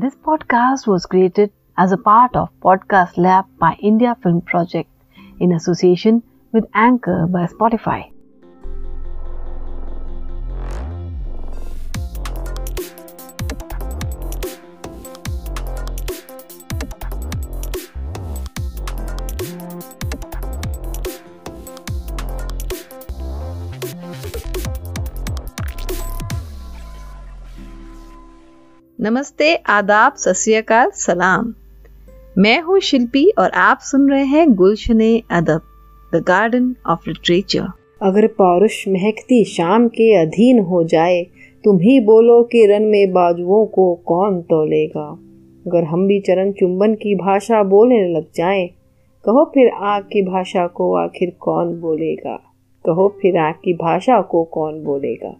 This podcast was created as a part of Podcast Lab by India Film Project in association with Anchor by Spotify. नमस्ते, आदाब सत सलाम। मैं हूँ शिल्पी और आप सुन रहे हैं गुलशन अदब द गार्डन ऑफ़ लिटरेचर अगर पौरुष महकती शाम के अधीन हो जाए, तुम ही बोलो कि रन में बाजुओं को कौन तोलेगा। अगर हम भी चरण चुंबन की भाषा बोलने लग जाए, कहो फिर आग की भाषा को आखिर कौन बोलेगा? कहो फिर आग की भाषा को कौन बोलेगा?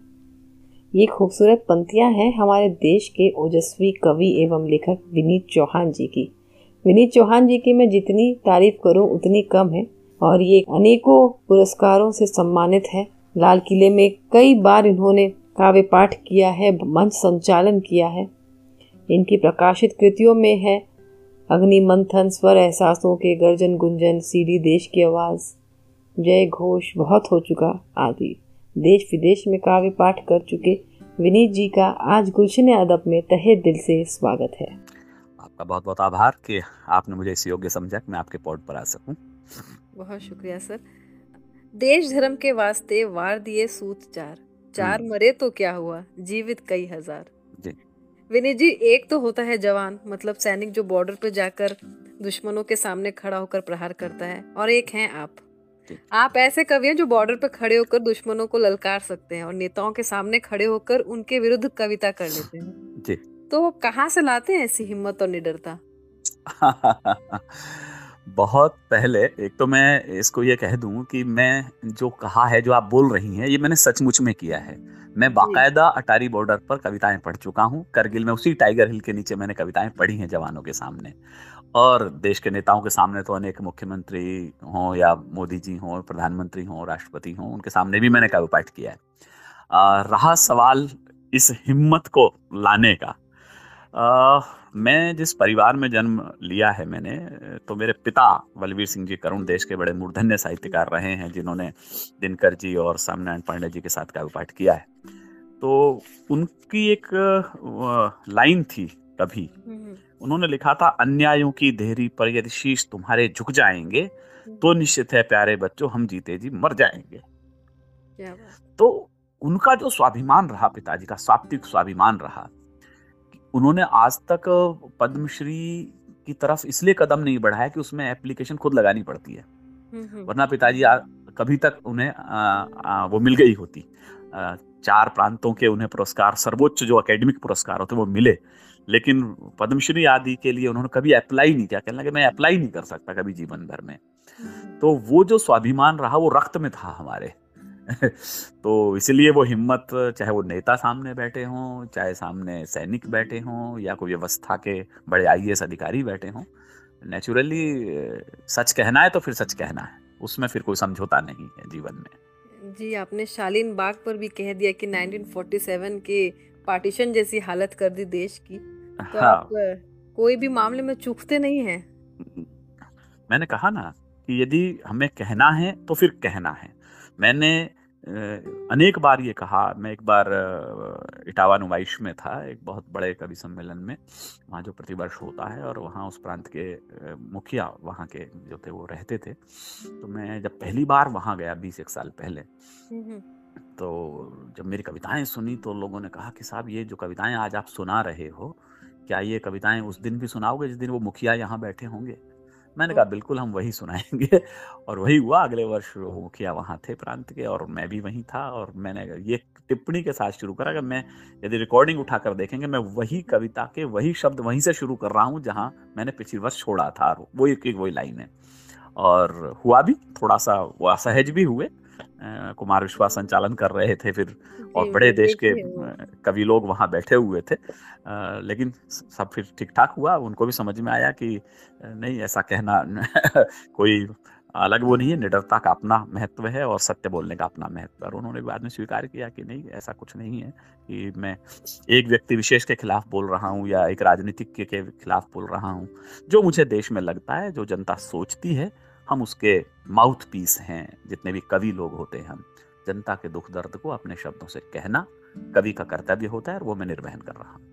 ये खूबसूरत पंक्तियाँ हैं हमारे देश के ओजस्वी कवि एवं लेखक विनीत चौहान जी की। विनीत चौहान जी की मैं जितनी तारीफ़ करूँ, उतनी कम है और ये अनेकों पुरस्कारों से सम्मानित है। लाल किले में कई बार इन्होंने काव्य पाठ किया है, मंच संचालन किया है। इनकी प्रकाशित कृतियों में है, अग्नि मंथन, स्वर एहसासों के गर्जन गुंजन सीडी देश की आवाज़, जय घोष, बहुत हो चुका आदि। देश विदेश में काव्य पाठ कर चुके विनीत जी का आज गुलशन अदब में तहे दिल से स्वागत है। आपका बहुत बहुत आभार कि आपने मुझे इस योग्य समझा कि मैं आपके पॉड पर आ सकूँ। बहुत शुक्रिया सर। देश धर्म के वास्ते वार दिए सूत चार। चार हम्म। मरे तो क्या हुआ? जीवित कई हज़ार। जी। विनीत जी एक तो होता है जवान मतलब सैनिक जो बॉर्डर पर जाकर दुश्मनों के सामने खड़ा होकर प्रहार करता है और एक हैं आप। आप ऐसे कवि हैं जो बॉर्डर पर खड़े होकर दुश्मनों को ललकार सकते हैं और नेताओं के सामने खड़े होकर उनके विरुद्ध कविता कर लेते हैं। जी। तो कहाँ से लाते हैं ऐसी हिम्मत और निडरता? बहुत पहले एक तो मैं इसको ये कह दूँ कि मैं जो कहा है जो आप बोल रही हैं ये मैंने सचमुच में किया है। मैं बाकायदा अटारी बॉर्डर पर कविताएँ पढ़ चुका हूँ। करगिल में उसी टाइगर हिल के नीचे मैंने कविताएँ पढ़ी हैं जवानों के सामने। और देश के नेताओं के सामने तो अनेक मुख्यमंत्री हों या मोदी जी हों प्रधानमंत्री हों राष्ट्रपति हों उनके सामने भी मैंने काव्य पाठ किया है। आ, रहा सवाल इस हिम्मत को लाने का। आ, मैं जिस परिवार में जन्म लिया है मैंने तो मेरे पिता बलवीर सिंह जी करुण देश के बड़े मूर्धन्य साहित्यकार रहे हैं जिन्होंने दिनकर जी और सामनारायण पांडे जी के साथ काव्य पाठ किया है। तो उनकी एक लाइन थी कभी उन्होंने लिखा था अन्यायों की देहरी पर यदि शीश तुम्हारे झुक जाएँगे तो निश्चित है प्यारे बच्चों हम जीते जी मर जाएँगे। तो उनका जो स्वाभिमान रहा पिताजी का सात्विक स्वाभिमान रहा उन्होंने आज तक पद्मश्री की तरफ़ इसलिए कदम नहीं बढ़ाया कि उसमें एप्लीकेशन खुद लगानी पड़ती है। वरना पिताजी कभी तक उन्हें आ, आ, वो मिल गई होती। आ, चार प्रांतों के उन्हें पुरस्कार सर्वोच्च जो एकेडमिक पुरस्कार होते वो मिले। लेकिन पद्मश्री आदि के लिए उन्होंने कभी अप्लाई नहीं किया। कहने लगे मैं अप्लाई नहीं कर सकता कभी जीवन भर में। तो वो जो स्वाभिमान रहा वो रक्त में था हमारे। तो इसलिए वो हिम्मत चाहे वो नेता सामने बैठे हों चाहे सामने सैनिक बैठे हों या कोई व्यवस्था के बड़े आई अधिकारी बैठे हों नेचुरली सच कहना है तो फिर सच कहना है। उसमें फिर कोई समझौता नहीं है जीवन में। जी आपने शालीन बाग पर भी कह दिया कि 1947 के पार्टीशन जैसी हालत कर दी देश की। तो हाँ। आप कोई भी मामले में चूकते नहीं हैं। मैंने कहा ना कि यदि हमें कहना है तो फिर कहना है। मैंने अनेक बार ये कहा मैं एक बार इटावा नुमाइश में था एक बहुत बड़े कवि सम्मेलन में। वहाँ जो प्रतिवर्ष होता है और वहाँ उस प्रांत के मुखिया वहाँ के जो थे वो रहते थे। तो मैं जब पहली बार वहाँ गया बीस एक साल पहले तो जब मेरी कविताएँ सुनी तो लोगों ने कहा कि साहब ये जो कविताएँ आज आप सुना रहे हो क्या ये कविताएँ उस दिन भी सुनाओगे जिस दिन वो मुखिया यहाँ बैठे होंगे? मैंने कहा बिल्कुल हम वही सुनाएँगे। और वही हुआ अगले वर्ष वो मुखिया वहाँ थे प्रांत के और मैं भी वहीं था और मैंने ये टिप्पणी के साथ शुरू करा कि मैं यदि रिकॉर्डिंग उठाकर देखेंगे मैं वही कविता के वही शब्द वहीं से शुरू कर रहा हूँ जहाँ मैंने पिछली वर्ष छोड़ा था। वो एक वही लाइन है। और हुआ भी थोड़ा सा वो असहज भी हुए। कुमार विश्वास संचालन कर रहे थे फिर और बड़े देश के कवि लोग वहाँ बैठे हुए थे। लेकिन सब फिर ठीक ठाक हुआ। उनको भी समझ में आया कि नहीं ऐसा कहना कोई अलग वो नहीं है। निडरता का अपना महत्व है और सत्य बोलने का अपना महत्व है। और उन्होंने बाद में स्वीकार किया कि नहीं ऐसा कुछ नहीं है कि मैं एक व्यक्ति विशेष के खिलाफ बोल रहा हूँ या एक राजनीतिक के, के खिलाफ बोल रहा हूँ। जो मुझे देश में लगता है जो जनता सोचती है हम उसके माउथ पीस हैं, जितने भी कवि लोग होते हैं हम। जनता के दुख दर्द को अपने शब्दों से कहना कवि का कर्तव्य होता है और वो मैं निर्वहन कर रहा हूँ।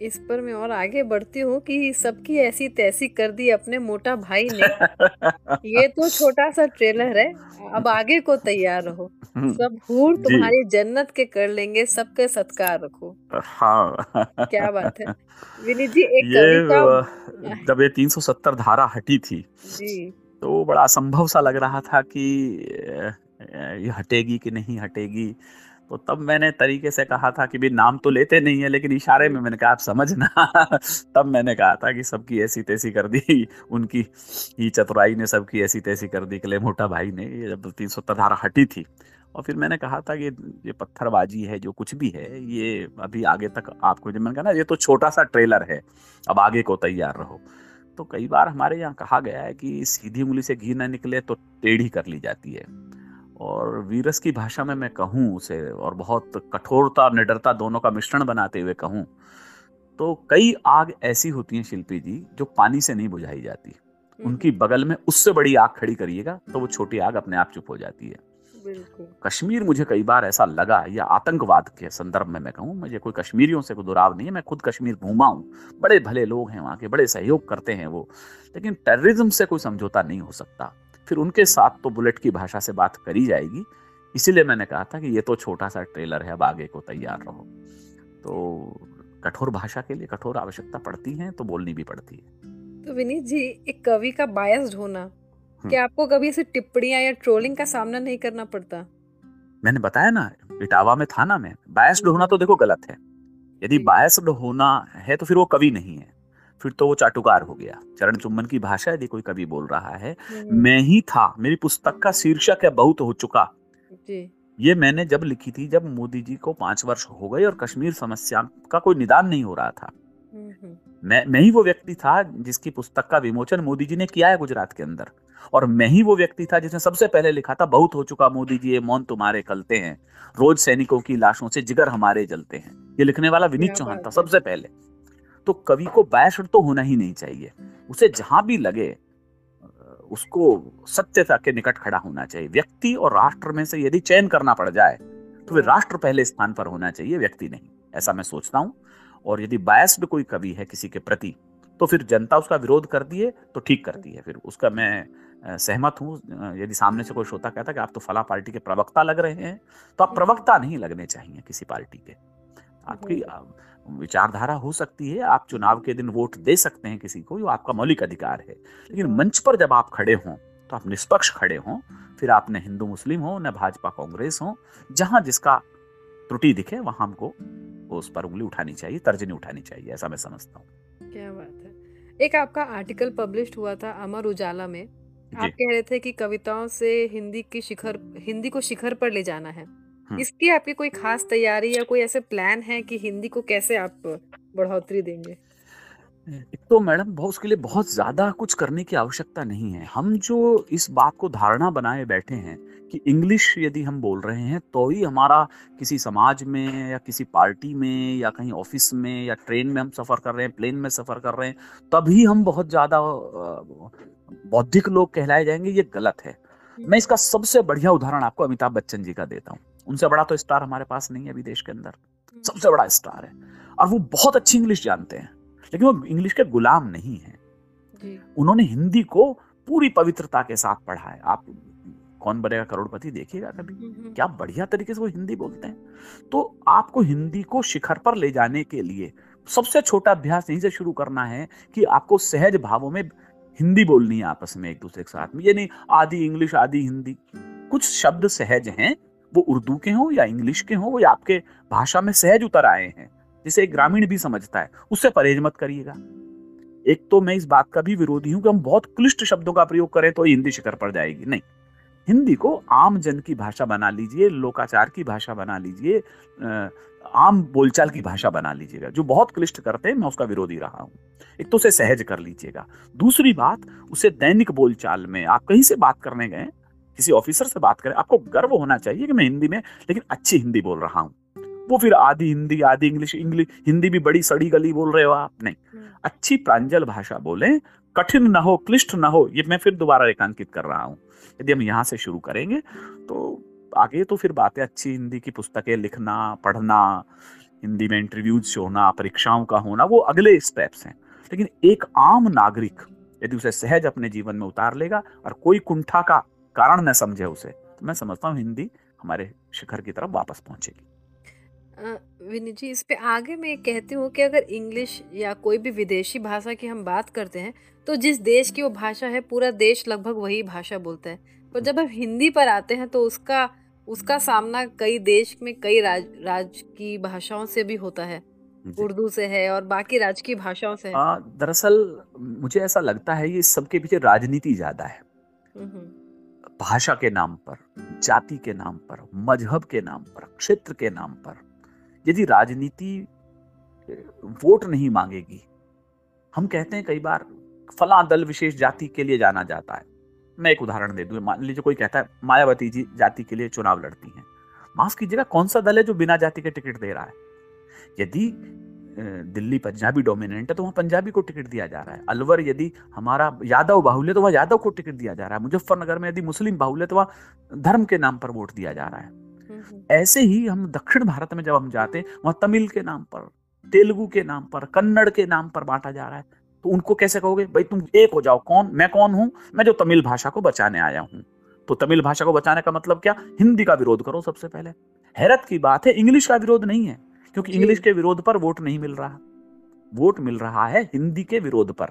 इस पर मैं और आगे बढ़ती हूँ कि सबकी ऐसी तैसी कर दी अपने मोटा भाई ने। ये तो छोटा सा ट्रेलर है। अब आगे को तैयार रहो। हम्म। सब हूर तुम्हारी जन्नत के कर लेंगे सबके सत्कार रखो। हाँ। क्या बात है। विनीत जी एक ये जब ये 370 धारा हटी थी जी। तो बड़ा असंभव सा लग रहा था कि ये हटेगी कि नहीं हटेगी। तो तब मैंने तरीके से कहा था कि भी नाम तो लेते नहीं है, लेकिन इशारे में मैंने कहा, आप समझना। तब मैंने कहा था कि सबकी ऐसी तैसी कर दी, उनकी ही चतुराई ने सबकी ऐसी तैसी कर दी के मोटा भाई ने, ये जब तीन सौ धारा हटी थी। और फिर मैंने कहा था कि ये पत्थरबाजी है, जो कुछ भी है, ये अभी आगे तक आपको जब मैंने कहा, ना, ये तो छोटा सा ट्रेलर है, अब आगे को तैयार रहो। तो कई बार हमारे यहाँ कहा गया है कि सीधी उंगली से घी ना निकले तो टेढ़ी कर ली जाती है। और वीरस की भाषा में मैं कहूँ उसे और बहुत कठोरता और निडरता दोनों का मिश्रण बनाते हुए कहूँ तो कई आग ऐसी होती हैं शिल्पी जी जो पानी से नहीं बुझाई जाती। हम्म। उनकी बगल में उससे बड़ी आग खड़ी करिएगा तो वो छोटी आग अपने आप चुप हो जाती है। कश्मीर मुझे कई बार ऐसा लगा या आतंकवाद के संदर्भ में मैं कहूँ मुझे कोई कश्मीरियों से कोई दुराव नहीं है मैं खुद कश्मीर घूमा हूँ। बड़े भले लोग हैं वहाँ के बड़े सहयोग करते हैं वो लेकिन टेररिज्म से कोई समझौता नहीं हो सकता। फिर उनके साथ तो बुलेट की भाषा से बात करी जाएगी। इसीलिए मैंने कहा था कि ये तो छोटा सा ट्रेलर है अब आगे को तैयार रहो। तो कठोर भाषा के लिए कठोर आवश्यकता पड़ती है तो बोलनी भी पड़ती है। तो विनीत जी एक कवि का बायस्ड होना। हम्म। क्या आपको कभी ऐसे टिप्पणियाँ या ट्रोलिंग का सामना नहीं करना पड़ता? मैंने बताया ना इटावा में था ना मैं। बायस्ड होना तो देखो गलत है। यदि बायस्ड होना है तो फिर वो कवि नहीं है। फिर तो वो चाटुकार हो गया। चरण चुम्बन की भाषा यदि कोई कवि बोल रहा है हम्म। मैं ही था मेरी पुस्तक का शीर्षक है बहुत हो चुका। जी। ये मैंने जब लिखी थी जब मोदी जी को पाँच वर्ष हो गए और कश्मीर समस्या का कोई निदान नहीं हो रहा था। हम्म, हम्म। मैं मैं ही वो व्यक्ति था जिसकी पुस्तक का विमोचन मोदी जी ने किया है गुजरात के अंदर। और मैं ही वो व्यक्ति था जिसने सबसे पहले लिखा था बहुत हो चुका मोदी जी ये मौन तुम्हारे कलते हैं। रोज सैनिकों की लाशों से जिगर हमारे जलते हैं। ये लिखने वाला विनीत चौहान था सबसे पहले। तो कवि को बायसठ तो होना ही नहीं चाहिए। उसे जहाँ भी लगे उसको सत्यता के निकट खड़ा होना चाहिए। व्यक्ति और राष्ट्र में से यदि चयन करना पड़ जाए तो वे राष्ट्र पहले स्थान पर होना चाहिए, व्यक्ति नहीं। ऐसा मैं सोचता हूँ। और यदि बायस्ड कोई कवि है किसी के प्रति तो फिर जनता उसका विरोध कर दिए तो ठीक करती है। फिर उसका मैं सहमत हूँ। यदि सामने से कोई श्रोता कहता कि आप तो फला पार्टी के प्रवक्ता लग रहे हैं तो आप प्रवक्ता नहीं लगने चाहिए किसी पार्टी के। आपकी विचारधारा हो सकती है आप चुनाव के दिन वोट दे सकते हैं किसी को वो आपका मौलिक अधिकार है। लेकिन मंच पर जब आप खड़े हों तो आप निष्पक्ष खड़े हों फिर आप न हिंदू मुस्लिम हो न भाजपा कांग्रेस हो जहाँ जिसका त्रुटि दिखे वहाँ हमको उस पर उंगली उठानी चाहिए तर्जनी उठानी चाहिए ऐसा मैं समझता हूँ। क्या बात है। एक आपका आर्टिकल पब्लिश हुआ था अमर उजाला में। आप कह रहे थे कि कविताओं से हिंदी की शिखर हिंदी को शिखर पर ले जाना है। इसकी आपकी कोई खास तैयारी या कोई ऐसे प्लान है कि हिंदी को कैसे आप बढ़ोतरी देंगे? तो मैडम बहुत उसके लिए बहुत ज़्यादा कुछ करने की आवश्यकता नहीं है। हम जो इस बात को धारणा बनाए बैठे हैं कि इंग्लिश यदि हम बोल रहे हैं तो ही हमारा किसी समाज में या किसी पार्टी में या कहीं ऑफ़िस में या ट्रेन में हम सफ़र कर रहे हैं प्लेन में सफ़र कर रहे हैं तभी हम बहुत ज़्यादा बौद्धिक लोग कहलाए जाएँगे ये गलत है। मैं इसका सबसे बढ़िया उदाहरण आपको अमिताभ बच्चन जी का देता हूँ। उनसे बड़ा तो स्टार हमारे पास नहीं है अभी देश के अंदर। हम्म। सबसे बड़ा स्टार है। और वो बहुत अच्छी इंग्लिश जानते हैं लेकिन वो इंग्लिश के गुलाम नहीं है। उन्होंने हिंदी को पूरी पवित्रता के साथ पढ़ा है आप कौन बनेगा करोड़पति देखिएगा कभी। हम्म, हम्म। क्या बढ़िया तरीके से वो हिंदी बोलते हैं। तो आपको हिंदी को शिखर पर ले जाने के लिए सबसे छोटा अभ्यास यहीं से शुरू करना है कि आपको सहज भावों में हिंदी बोलनी है आपस में एक दूसरे के साथ में। ये नहीं आधी इंग्लिश आधी हिंदी। कुछ शब्द सहज हैं वो उर्दू के हों या इंग्लिश के हों या आपके भाषा में सहज उतर आए हैं, जिसे एक ग्रामीण भी समझता है, उससे परहेज मत करिएगा। एक तो मैं इस बात का भी विरोधी हूँ कि हम बहुत क्लिष्ट शब्दों का प्रयोग करें तो हिंदी शिखर पर जाएगी। नहीं, हिंदी को आम जन की भाषा बना लीजिए, लोकाचार की भाषा बना लीजिए आम बोलचाल की भाषा बना लीजिएगा। जो बहुत क्लिष्ट करते हैं, मैं उसका विरोधी रहा हूँ। एक तो उसे सहज कर लीजिएगा। दूसरी बात, उसे दैनिक बोलचाल में, आप कहीं से बात करने गए किसी ऑफिसर से बात करें आपको गर्व होना चाहिए कि मैं हिंदी में लेकिन अच्छी हिंदी बोल रहा हूँ। वो फिर आधी हिंदी आधी इंग्लिश इंग्लिश हिंदी भी बड़ी सड़ी गली बोल रहे हो आप? नहीं। हम्म। अच्छी प्रांजल भाषा बोले कठिन ना हो क्लिष्ट ना हो ये मैं फिर दोबारा रेखांकित कर रहा हूँ। यदि हम यहाँ से शुरू करेंगे तो आगे तो फिर बातें अच्छी हिंदी की पुस्तकें लिखना पढ़ना हिंदी में इंटरव्यूज़ होना परीक्षाओं का होना वो अगले स्टेप्स हैं। लेकिन एक आम नागरिक यदि उसे सहज अपने जीवन में उतार लेगा और कोई कुंठा का कारण न समझे उसे तो मैं समझता हूँ हिंदी हमारे शिखर की तरफ़ वापस पहुंचेगी। विनी जी इस पे आगे मैं कहती हूँ कि अगर इंग्लिश या कोई भी विदेशी भाषा की हम बात करते हैं तो जिस देश की वो भाषा है पूरा देश लगभग वही भाषा बोलता है। पर जब हम हिंदी पर आते हैं तो उसका उसका सामना कई देश में कई राज राज की भाषाओं से भी होता है। उर्दू से है और बाकी राज की भाषाओं से है। दरअसल मुझे ऐसा लगता है ये सबके पीछे राजनीति ज़्यादा है। भाषा के नाम पर, जाति के नाम पर, मज़हब के नाम पर, क्षेत्र के नाम पर, यदि राजनीति वोट नहीं मांगेगी, हम कहते हैं कई बार, फला दल विशेष जाति के लिए जाना जाता है। मैं एक उदाहरण दे दूँ, मान लीजिए कोई कहता है, मायावती जी जाति के लिए चुनाव लड़ती हैं। माफ़ कीजिएगा, कौन सा दल है जो बिना जाति के टिकट दे रहा है? यदि दिल्ली पंजाबी डोमिनेंट है तो वहाँ पंजाबी को टिकट दिया जा रहा है। अलवर यदि हमारा यादव बाहुल्य तो वहाँ यादव को टिकट दिया जा रहा है। मुजफ्फरनगर में यदि मुस्लिम बाहुल्य तो वहाँ धर्म के नाम पर वोट दिया जा रहा है। ऐसे ही हम दक्षिण भारत में जब हम जाते हैं वहाँ तमिल के नाम पर तेलुगु के नाम पर कन्नड़ के नाम पर बांटा जा रहा है। तो उनको कैसे कहोगे? भाई तुम एक हो जाओ। कौन? मैं कौन हूँ? मैं जो तमिल भाषा को बचाने आया हूँ। तो तमिल भाषा को बचाने का मतलब क्या? हिंदी का विरोध करो सबसे पहले। हैरत की बात है इंग्लिश का विरोध नहीं है। क्योंकि इंग्लिश के विरोध पर वोट नहीं मिल रहा। वोट मिल रहा है हिंदी के विरोध पर।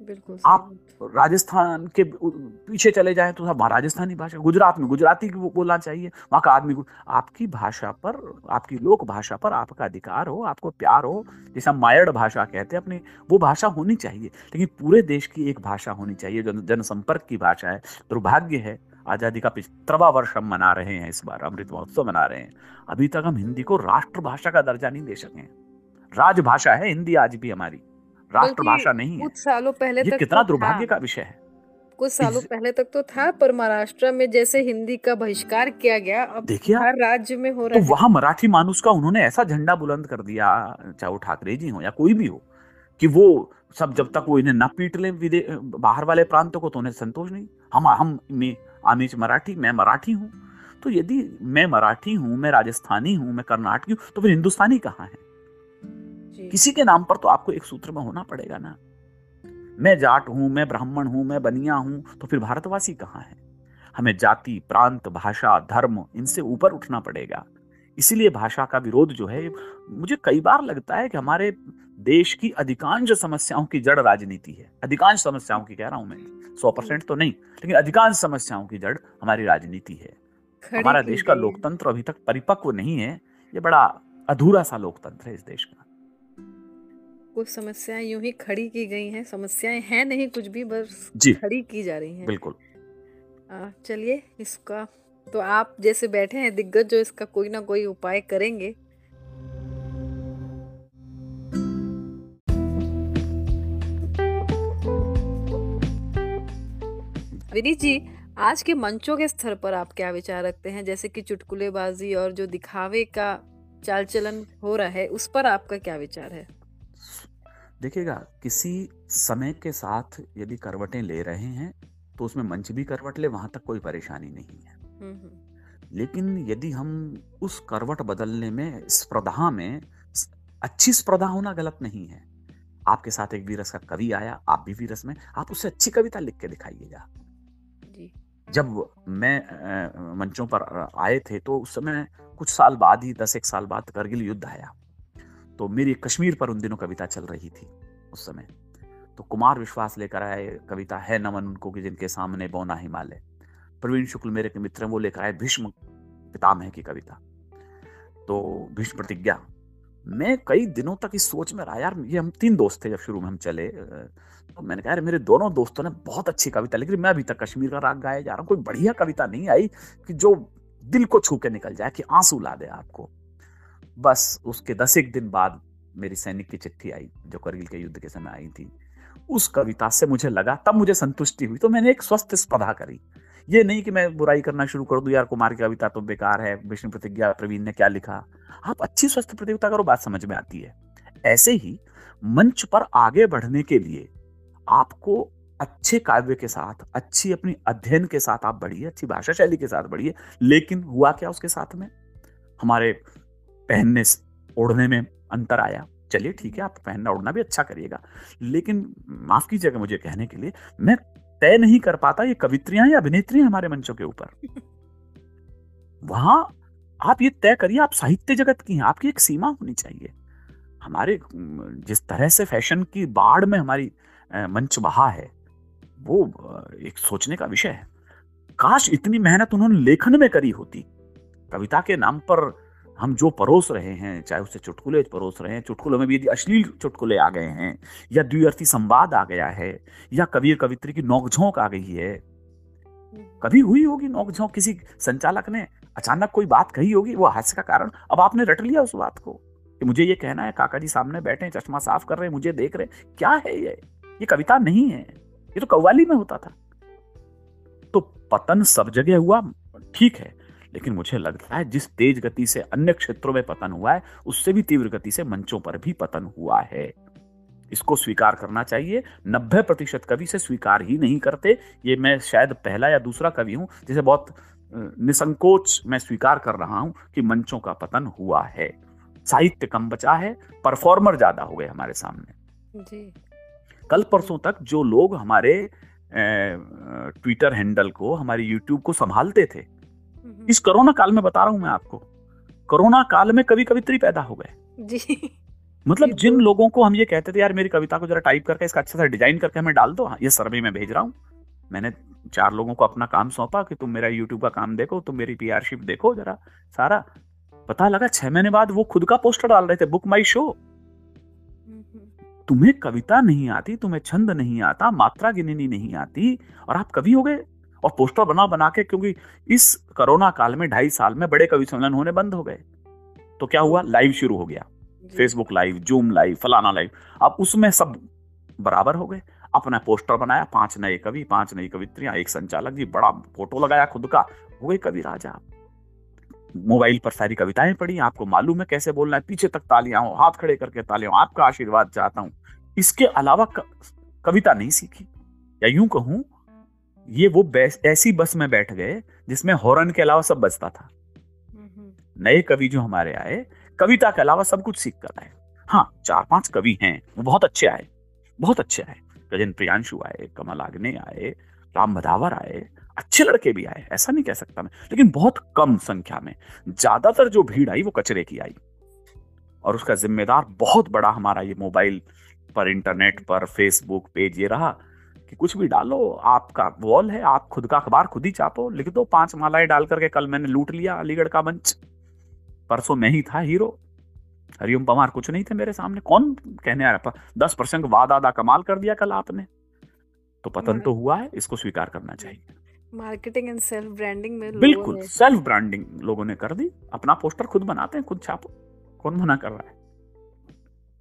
बिल्कुल आप राजस्थान के पीछे चले जाए तो वहाँ राजस्थानी भाषा गुजरात में गुजराती बोलना चाहिए। वहाँ का आदमी आपकी भाषा पर आपकी लोक भाषा पर आपका अधिकार हो आपको प्यार हो जैसे मायड़ भाषा कहते हैं अपनी वो भाषा होनी चाहिए। लेकिन पूरे देश की एक भाषा होनी चाहिए जो जनसंपर्क की भाषा है। दुर्भाग्य है आज़ादी का पिछत्रवा वर्ष हम मना रहे हैं इस बार अमृत महोत्सव मना रहे हैं। अभी तक हम हिंदी को राष्ट्रभाषा का दर्जा नहीं दे सके राजभाषा है हिंदी आज भी हमारी। राष्ट्रभाषा नहीं है। कुछ सालों पहले ये तक कितना तो दुर्भाग्य का विषय है। कुछ सालों पहले तक तो था पर महाराष्ट्र में जैसे हिंदी का बहिष्कार किया गया अब देखिए हर राज्य में हो रहा तो वहाँ मराठी मानुस का उन्होंने ऐसा झंडा बुलंद कर दिया चाहे वो ठाकरे जी हो या कोई भी हो कि वो सब जब तक वो इन्हें न पीट ले बाहर वाले प्रांतों को तो उन्हें संतोष नहीं। हम हम में आमिज मराठी मैं मराठी हूँ। तो यदि मैं मराठी हूँ मैं राजस्थानी हूँ मैं कर्नाटकी हूँ तो फिर हिंदुस्तानी कहाँ है? किसी के नाम पर तो आपको एक सूत्र में होना पड़ेगा ना। मैं जाट हूँ मैं ब्राह्मण हूँ मैं बनिया हूँ तो फिर भारतवासी कहाँ है? हमें जाति प्रांत भाषा धर्म इनसे ऊपर उठना पड़ेगा। इसीलिए भाषा का विरोध जो है मुझे कई बार लगता है कि हमारे देश की अधिकांश समस्याओं की जड़ राजनीति है अधिकांश समस्याओं की कह रहा हूँ मैं सौ परसेंट तो नहीं लेकिन अधिकांश समस्याओं की जड़ हमारी राजनीति है। हमारा देश का लोकतंत्र अभी तक परिपक्व नहीं है ये बड़ा अधूरा सा लोकतंत्र है इस देश का। कुछ समस्याएँ यूँ ही खड़ी की गई हैं समस्याएँ हैं नहीं कुछ भी बस खड़ी की जा रही हैं। बिल्कुल। चलिए इसका तो आप जैसे बैठे हैं, दिग्गज जो इसका कोई ना कोई उपाय करेंगे। विनीत जी, आज के मंचों के स्तर पर आप क्या विचार रखते हैं? जैसे कि चुटकुलेबाजी और जो दिखावे का चाल चलन हो रहा है, उस पर आपका क्या विचार है? देखिएगा, किसी समय के साथ यदि करवटें ले रहे हैं तो उसमें मंच भी करवट ले, वहाँ तक कोई परेशानी नहीं है। लेकिन यदि हम उस करवट बदलने में स्पर्धा में अच्छी स्पर्धा होना गलत नहीं है। आपके साथ एक वीरस का कवि आया आप भी वीरस में आप उससे अच्छी कविता लिख के दिखाइएगा। जब मैं मंचों पर आए थे तो उस समय कुछ साल बाद ही दस एक साल बाद करगिल युद्ध आया। तो मेरी कश्मीर पर उन दिनों कविता चल रही थी उस समय। तो कुमार विश्वास लेकर आए कविता है नमन उनको कि जिनके सामने बोना हिमालय। प्रवीण शुक्ल मेरे के मित्र वो लेकर आए भीष्म पितामह की कविता। तो भीष्म प्रतिज्ञा, मैं कई दिनों तक इस सोच में रहा यार, ये हम तीन दोस्त थे जब शुरू में हम चले तो मैंने कहा यार मेरे दोनों दोस्तों ने बहुत अच्छी कविता लिखी मैं अभी तक कश्मीर का राग गाया जा रहा हूँ, कोई बढ़िया कविता नहीं आई कि जो दिल को छू के निकल जाए, कि आँसू ला दे आपको। बस उसके दस एक दिन बाद मेरी सैनिक की चिट्ठी आई, जो करगिल के युद्ध के समय आई थी। उस कविता से मुझे लगा, तब मुझे संतुष्टि हुई तो मैंने एक स्वस्थ स्पर्धा करी। ये नहीं कि मैं बुराई करना शुरू कर दूँ, यार कुमार की कविता तो बेकार है, विष्णु प्रतिज्ञा, प्रवीण ने क्या लिखा? आप अच्छी स्वस्थ प्रतियोगिता करो, बात समझ में आती है। ऐसे ही मंच पर आगे बढ़ने के लिए आपको अच्छे काव्य के साथ, अच्छी अपनी अध्ययन के साथ आप बढ़िए, अच्छी भाषा शैली के साथ बढ़िए, लेकिन हुआ क्या उसके साथ में? हमारे पहनने ओढ़ने में अंतर आया। चलिए ठीक है, आप पहनना ओढ़ना भी अच्छा करिएगा। लेकिन माफ़ कीजिएगा मुझे कहने के लिए, मैं तय नहीं कर पाता ये कवित्रियाँ या अभिनेत्री हमारे मंचों के ऊपर। वहाँ आप ये तय करिए, आप साहित्य जगत की हैं, आपकी एक सीमा होनी चाहिए। हमारे जिस तरह से फ़ैशन की बाढ़ में हमारी मंच बहा है, वो एक सोचने का विषय है। काश इतनी मेहनत उन्होंने लेखन में करी होती। कविता के नाम पर हम जो परोस रहे हैं, चाहे उसे चुटकुले परोस रहे हैं, चुटकुलों में भी यदि अश्लील चुटकुले आ गए हैं, या द्विअर्थी संवाद आ गया है, या कबीर कवित्री की नोकझोंक आ गई है, कभी हुई होगी नोकझोंक? किसी संचालक ने अचानक कोई बात कही होगी, वो हास्य का कारण? अब आपने रट लिया उस बात को कि मुझे ये कहना है, काका जी सामने बैठे हैं, चश्मा साफ़ कर रहे हैं, मुझे देख रहे हैं। क्या है ये? ये कविता नहीं है। ये तो कव्वाली में होता था। तो पतन सब जगह हुआ, ठीक है। लेकिन मुझे लगता है जिस तेज गति से अन्य क्षेत्रों में पतन हुआ है उससे भी तीव्र गति से मंचों पर भी पतन हुआ है। इसको स्वीकार करना चाहिए। नब्बे प्रतिशत कवि से स्वीकार ही नहीं करते। ये मैं शायद पहला या दूसरा कवि हूँ जिसे बहुत निसंकोच मैं स्वीकार कर रहा हूँ कि मंचों का पतन हुआ है। साहित्य कम बचा है परफॉर्मर ज़्यादा हो गए हमारे सामने। जी। कल परसों तक जो लोग हमारे ट्विटर हैंडल को हमारे यूट्यूब को संभालते थे इस कोरोना काल में बता रहा हूँ मैं आपको। कोरोना काल में कवि कवित्री पैदा हो गए। जी। मतलब जिन तो लोगों को हम ये कहते थे यार मेरी कविता को जरा टाइप करके इसका अच्छा सा डिज़ाइन करके हमें डाल दो। ये सर्वे में भेज रहा हूँ। मैंने चार लोगों को अपना काम सौंपा कि तुम मेरा यूट्यूब का काम देखो तुम मेरी पीआरशिप देखो जरा सारा। पता लगा छह महीने बाद वो खुद का पोस्टर डाल रहे थे बुक माई शो तुम्हें कविता नहीं आती तुम्हें छंद नहीं आता मात्रा गिननी नहीं आती और आप कवि हो गए। और पोस्टर बना बना के क्योंकि इस कोरोना काल में ढाई साल में बड़े कवि सम्मेलन होने बंद हो गए। तो क्या हुआ? लाइव शुरू हो गया। फेसबुक लाइव जूम लाइव फलाना लाइव अब उसमें सब बराबर हो गए। अपना पोस्टर बनाया पाँच नए कवि पाँच नई कवित्रियाँ एक संचालक जी बड़ा फ़ोटो लगाया खुद का। हो गए कवि राजा। मोबाइल पर सारी कविताएँ पढ़ी आपको मालूम है कैसे बोलना है? पीछे तक तालियाँ हो हाथ खड़े करके तालियाँ आपका आशीर्वाद चाहता हूँ। इसके अलावा कविता नहीं सीखी। या यूँ कहूँ ये वो ऐसी बस में बैठ गए जिसमें हॉर्न के अलावा सब बजता था। नए कवि जो हमारे आए कविता के अलावा सब कुछ सीख कर आए। हाँ चार पाँच कवि हैं वो बहुत अच्छे आए बहुत अच्छे आए। गजेंद्र प्रियांशु आए कमल आग्ने आए राम भदावर आए अच्छे लड़के भी आए ऐसा नहीं कह सकता मैं लेकिन बहुत कम संख्या में। ज़्यादातर जो भीड़ आई वो कचरे की आई। और उसका जिम्मेदार बहुत बड़ा हमारा ये मोबाइल पर इंटरनेट पर फेसबुक पेज ये रहा। कि कुछ भी डालो आपका वॉल है आप खुद का अखबार खुद ही चापो लिख दो पाँच मालाएँ डाल करके कल मैंने लूट लिया अलीगढ़ का मंच। परसों मैं ही था हीरो हरिओम पवार कुछ नहीं थे मेरे सामने। कौन कहने आ रहा दस परसेंट वाद आदा कमाल कर दिया कल आपने। तो पतन तो हुआ है इसको स्वीकार करना चाहिए। मार्केटिंग एंड सेल्फ ब्रांडिंग में बिल्कुल सेल्फ ब्रांडिंग लोगों ने कर दी। अपना पोस्टर खुद बनाते हैं खुद छापो। कौन मना कर रहा है?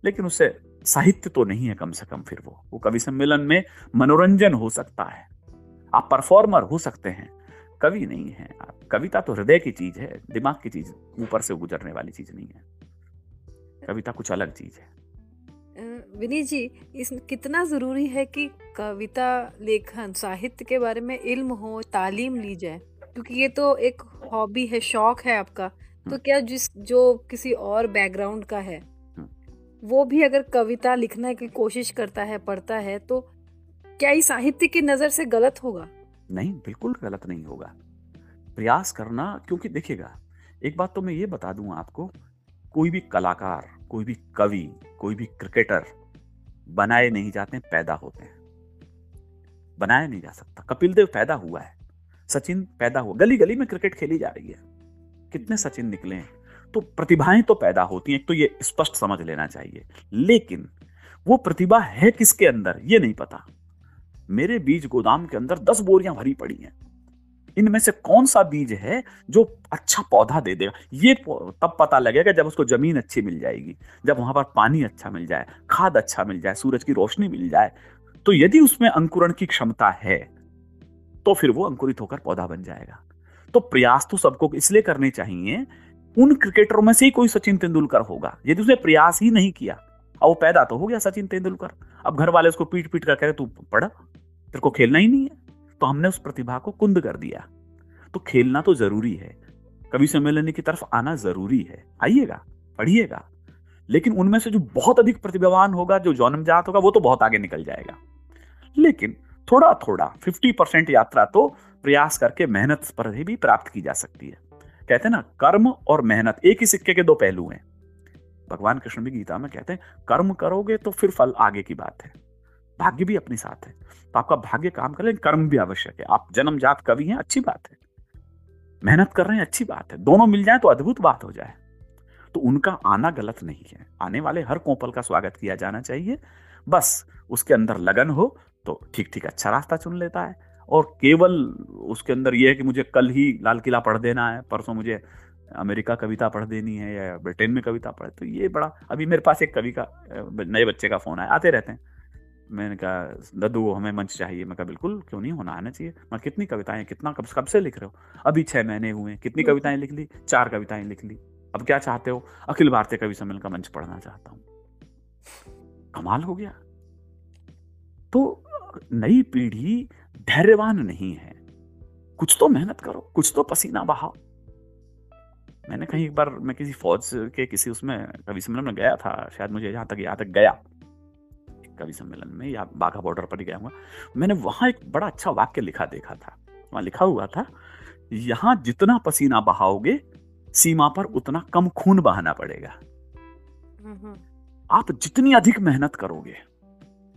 लेकिन उससे साहित्य तो नहीं है कम से कम फिर वो। वो कवि सम्मेलन में मनोरंजन हो सकता है। आप परफॉर्मर हो सकते हैं। कवि नहीं है। कविता तो हृदय की चीज़ है दिमाग की चीज़ ऊपर से गुजरने वाली चीज़ नहीं है। कविता कुछ अलग चीज़ है। विनीत जी इस कितना ज़रूरी है कि कविता लेखन साहित्य के बारे में इल्म हो तालीम ली जाए? क्योंकि ये तो एक हॉबी है शौक है आपका। तो हम्म। क्या जिस जो किसी और बैकग्राउंड का है वो भी अगर कविता लिखने की कोशिश करता है, पढ़ता है तो क्या ये साहित्य की नज़र से गलत होगा? नहीं, बिल्कुल गलत नहीं होगा। प्रयास करना, क्योंकि देखिएगा, एक बात तो मैं ये बता दूँ आपको, कोई भी कलाकार, कोई भी कवि, कोई भी क्रिकेटर बनाए नहीं जाते, पैदा होते हैं। बनाया नहीं जा सकता। कपिल देव पैदा हुआ है। सचिन पैदा हुआ। गली गली में क्रिकेट खेली जा रही है। कितने सचिन निकले हैं। तो प्रतिभाएँ तो पैदा होती हैं तो ये स्पष्ट समझ लेना चाहिए। लेकिन वो प्रतिभा है किसके अंदर? ये नहीं पता। मेरे बीज गोदाम के अंदर दस बोरियाँ भरी पड़ी हैं। इनमें से कौन सा बीज है जो अच्छा पौधा दे देगा? ये तब पता लगेगा जब उसको ज़मीन अच्छी मिल जाएगी, जब वहाँ पर पानी अच्छा मिल जाए, खाद अच्छा मिल जाए, सूरज की रोशनी मिल जाए। तो यदि उसमें अंकुरण की क्षमता है तो फिर वो अंकुरित होकर पौधा बन जाएगा। तो प्रयास तो सबको इसलिए करने चाहिए उन क्रिकेटरों में से ही कोई सचिन तेंदुलकर होगा। यदि उसने प्रयास ही नहीं किया। और वो पैदा तो हो गया सचिन तेंदुलकर। अब घर वाले उसको पीट पीट कर कह रहे, तू पढ़, तेरे को खेलना ही नहीं है। तो हमने उस प्रतिभा को कुंद कर दिया। तो खेलना तो ज़रूरी है। कवि सम्मेलन की तरफ़ आना ज़रूरी है। आइएगा, पढ़िएगा। लेकिन उनमें से जो बहुत अधिक प्रतिभावान होगा, जो जन्मजात होगा, वो तो बहुत आगे निकल जाएगा। लेकिन थोड़ा थोड़ा फिफ्टी परसेंट यात्रा तो प्रयास करके मेहनत पर भी प्राप्त की जा सकती है। कहते हैं ना, कर्म और मेहनत, एक ही सिक्के के दो पहलू हैं। भगवान कृष्ण भी गीता में कहते हैं, कर्म करोगे तो फिर फल आगे की बात है। भाग्य भी अपनी साथ है। तो आपका भाग्य काम कर लेकिन कर्म भी आवश्यक है। आप जन्मजात कवि हैं, अच्छी बात है। मेहनत कर रहे हैं, अच्छी बात है। दोनों मिल जाए तो अद्भुत बात हो जाए। तो उनका आना गलत नहीं है। आने वाले हर कोपल का स्वागत किया जाना चाहिए। बस, उसके अंदर लगन हो तो ठीक ठीक अच्छा रास्ता चुन लेता है। और केवल उसके अंदर यह है कि मुझे कल ही लाल किला पढ़ देना है परसों मुझे अमेरिका कविता पढ़ देनी है या ब्रिटेन में कविता पढ़ तो ये बड़ा अभी मेरे पास एक कवि का नए बच्चे का फ़ोन है आते रहते हैं। मैंने कहा दद्दू हमें मंच चाहिए। मैं कहा बिल्कुल क्यों नहीं होना आना चाहिए। मैं कितनी कविताएँ कितना कब कब से लिख रहे हो? अभी छह महीने हुए कितनी। कविताएँ लिख ली? चार कविताएँ लिख ली। अब क्या चाहते हो? अखिल भारतीय कवि सम्मेलन का मंच पढ़ना चाहता हूँ। कमाल हो गया। तो नई पीढ़ी धैर्यवान नहीं है। कुछ तो मेहनत करो कुछ तो पसीना बहाओ। मैंने कहीं एक बार मैं किसी फौज के किसी उसमें कवि सम्मेलन में गया था शायद मुझे जहाँ तक याद तक गया। कवि सम्मेलन में या बाघा बॉर्डर पर ही गया हुआ मैंने वहाँ एक बड़ा अच्छा वाक्य लिखा देखा था। वहाँ लिखा हुआ था यहाँ जितना पसीना बहाओगे सीमा पर उतना कम खून बहाना पड़ेगा। आप जितनी अधिक मेहनत करोगे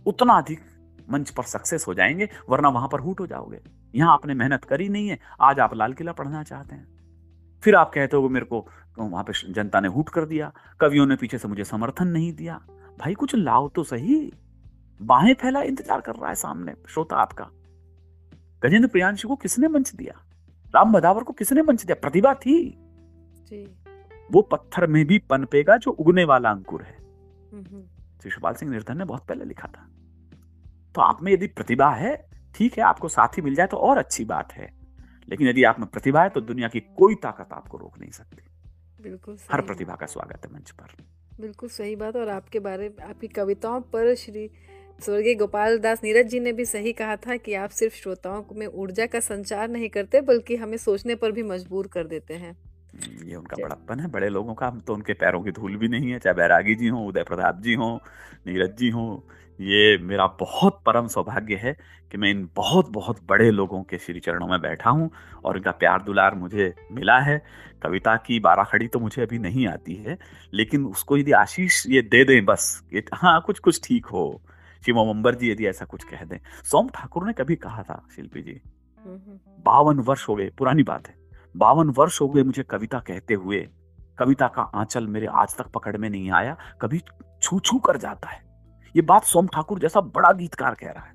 उतना अधिक मंच पर सक्सेस हो जाएँगे वरना वहाँ पर हुट हो जाओगे। यहाँ आपने मेहनत करी नहीं है आज आप लाल किला पढ़ना चाहते हैं। फिर आप कहते हो मेरे को तो वहाँ पे जनता ने हुट कर दिया कवियों ने पीछे से मुझे समर्थन नहीं दिया। भाई कुछ लाओ तो सही बाहें फैला इंतज़ार कर रहा है सामने श्रोता आपका। गजेंद्र प्रियांशु को किसने मंच दिया? राम बदावर को किसने मंच दिया? प्रतिभा थी। जी। वो पत्थर में भी पनपेगा जो उगने वाला अंकुर है। शिशुपाल सिंह निर्धन ने बहुत पहले लिखा था। तो आप में यदि प्रतिभा है ठीक है आपको साथी मिल जाए तो और अच्छी बात है। लेकिन यदि आप में प्रतिभा है तो दुनिया की कोई ताकत आपको रोक नहीं सकती। बिल्कुल हर प्रतिभा का स्वागत है मंच पर। बिल्कुल सही बात और आपके बारे आपकी कविताओं पर श्री स्वर्गीय गोपाल दास नीरज जी ने भी सही कहा था कि आप सिर्फ़ श्रोताओं में ऊर्जा का संचार नहीं करते बल्कि हमें सोचने पर भी मजबूर कर देते हैं। हम्म, ये उनका बड़प्पन है बड़े लोगों का हम तो उनके पैरों की धूल भी नहीं है चाहे बैरागी जी हो उदय प्रताप जी हो नीरज जी हो ये मेरा बहुत परम सौभाग्य है कि मैं इन बहुत बहुत बड़े लोगों के श्री चरणों में बैठा हूँ और इनका प्यार दुलार मुझे मिला है। कविता की बाराखड़ी तो मुझे अभी नहीं आती है लेकिन उसको यदि आशीष ये दे दें बस ये हाँ कुछ कुछ ठीक हो। श्री शिवम्बर जी यदि ऐसा कुछ कह दें। सोम ठाकुर ने कभी कहा था शिल्पी जी? बावन वर्ष हो गए पुरानी बात है। बावन वर्ष हो गए मुझे कविता कहते हुए। कविता का आंचल मेरे आज तक पकड़ में नहीं आया। कभी छू छू कर जाता है। ये बात सोम ठाकुर जैसा बड़ा गीतकार कह रहा है।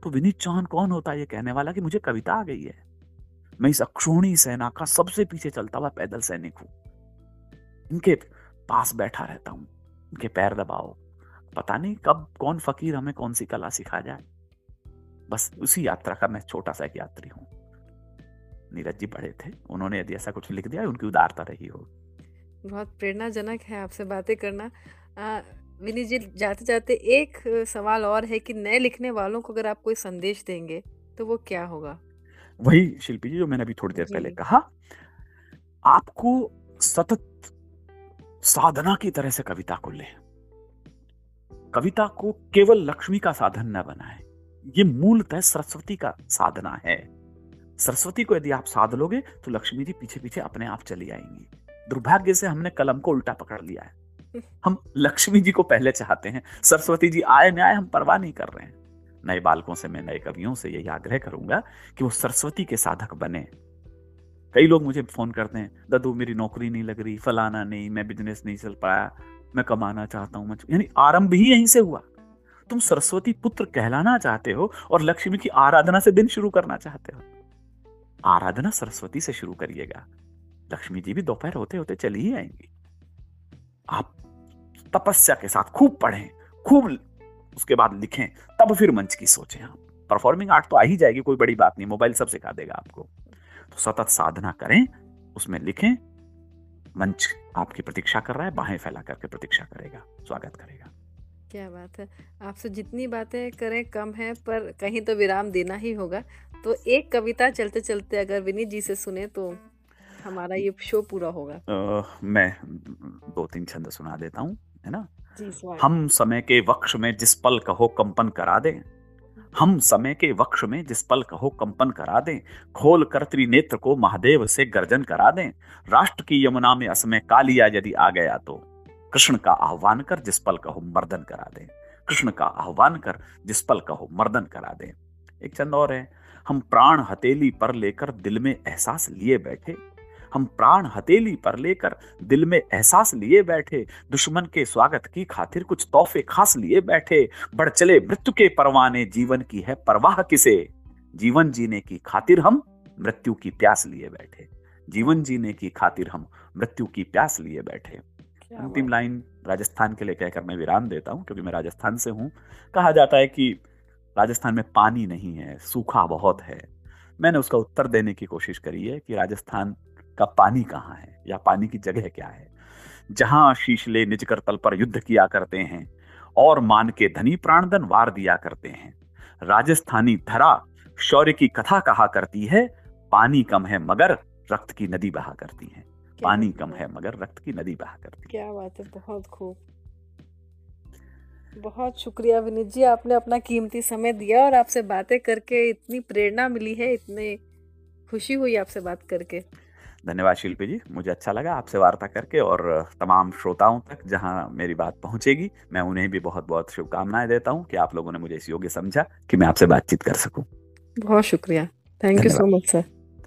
तो विनीत चौहान कौन होता है ये कहने वाला कि मुझे कविता आ गई है? मैं इस अक्षोणी सेना का सबसे पीछे चलता हुआ पैदल सैनिक हूँ। इनके पास बैठा रहता हूँ। इनके पैर दबाओ। पता नहीं कब कौन फकीर हमें कौन सी कला सिखा जाए। बस उसी यात्रा का मैं छोटा सा एक यात्री हूँ। नीरज जी बड़े थे। उन्होंने यदि ऐसा कुछ लिख दिया उनकी उदारता रही हो बहुत प्रेरणाजनक है आपसे बातें करना। विनी जी जाते जाते एक सवाल और है कि नए लिखने वालों को अगर आप कोई संदेश देंगे तो वो क्या होगा? वही शिल्पी जी जो मैंने अभी थोड़ी देर पहले कहा आपको सतत साधना की तरह से कविता को ले। कविता को केवल लक्ष्मी का साधन न बनाए। ये मूलतः सरस्वती का साधना है। सरस्वती को यदि आप साध लोगे तो लक्ष्मी जी पीछे पीछे अपने आप चली आएँगी। दुर्भाग्य से हमने कलम को उल्टा पकड़ लिया है। हम लक्ष्मी जी को पहले चाहते हैं। सरस्वती जी आए न आए हम परवाह नहीं कर रहे हैं। नए बालकों से, मैं नए कवियों से यही आग्रह करूँगा कि वो सरस्वती के साधक बने। कई लोग मुझे फ़ोन करते हैं, ददू, मेरी नौकरी नहीं लग रही, फलाना नहीं, मैं बिज़नेस नहीं चल पाया, मैं कमाना चाहता हूँ यानी आरंभ ही यहीं से हुआ। तुम सरस्वती पुत्र कहलाना चाहते हो और लक्ष्मी की आराधना से दिन शुरू करना चाहते हो। आराधना सरस्वती से शुरू करिएगा। लक्ष्मी जी भी दोपहर होते होते चली ही आएँगी। आप तपस्या के साथ खूब पढ़ें खूब उसके बाद लिखें तब फिर मंच की सोचें आप। परफॉर्मिंग आर्ट तो आ ही जाएगी कोई बड़ी बात नहीं मोबाइल सब सिखा देगा आपको। तो सतत साधना करें उसमें लिखें मंच आपकी प्रतीक्षा कर रहा है बाहें फैला करके प्रतीक्षा करेगा स्वागत करेगा। क्या बात है। आपसे जितनी बातें करें कम है पर कहीं तो विराम देना ही होगा। तो एक कविता चलते चलते अगर विनीत जी से सुने तो हमारा ये शो पूरा होगा। आ, मैं दो तीन छंद सुना देता हूँ। है ना? हम समय के वक्ष में जिस पल कहो कंपन करा दें। हम समय के वक्ष में जिस पल कहो कंपन करा दें। खोल कर त्रिनेत्र को महादेव से गर्जन करा दें। राष्ट्र की यमुना में असमय कालिया यदि आ गया तो। कृष्ण का आह्वान कर जिस पल कहो मर्दन करा दें। कृष्ण का आह्वान कर जिस पल कहो मर्दन करा दें। एक चंद और है। हम प्राण हथेली पर लेकर दिल में एहसास लिए बैठे। हम प्राण हथेली पर लेकर दिल में एहसास लिए बैठे दुश्मन के स्वागत की खातिर कुछ तोहफे खास लिए बैठे बढ़ चले मृत्यु के परवाने जीवन की है परवाह किसे? जीवन जीने की खातिर हम मृत्यु की प्यास लिए बैठे। जीवन जीने की खातिर हम मृत्यु की प्यास लिए बैठे। अंतिम लाइन राजस्थान के लिए कहकर मैं विराम देता हूँ क्योंकि मैं राजस्थान से हूँ। कहा जाता है कि राजस्थान में पानी नहीं है सूखा बहुत है। मैंने उसका उत्तर देने की कोशिश करी है कि राजस्थान का पानी कहाँ है? या पानी की जगह क्या है? जहाँ शीशले निजकर तल पर युद्ध किया करते हैं और मान के धनी प्राणदन वार दिया करते हैं। राजस्थानी धरा शौर्य की कथा कहा करती है पानी कम है मगर रक्त की नदी बहा करती है। पानी कम है मगर रक्त की नदी बहा करती है। क्या बात है बहुत खूब। बहुत शुक्रिया विनीत जी आपने अपना कीमती समय दिया और आपसे बातें करके इतनी प्रेरणा मिली है इतने खुशी हुई आपसे बात करके। धन्यवाद शिल्पी जी मुझे अच्छा लगा आपसे वार्ता करके और तमाम श्रोताओं तक जहाँ मेरी बात पहुंचेगी मैं उन्हें भी बहुत बहुत शुभकामनाएँ देता हूँ कि आप लोगों ने मुझे इस योग्य समझा कि मैं आपसे बातचीत कर सकूँ। बहुत शुक्रिया। Thank you so much sir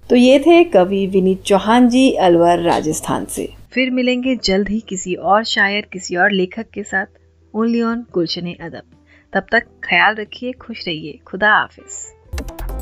तो ये थे कवि विनीत चौहान जी अलवर राजस्थान से। फिर मिलेंगे जल्द ही किसी और शायर किसी और लेखक के साथ। ओनली ऑन गुलशन अदब तब तक ख्याल रखिए खुश रहिए। खुदा हाफिज।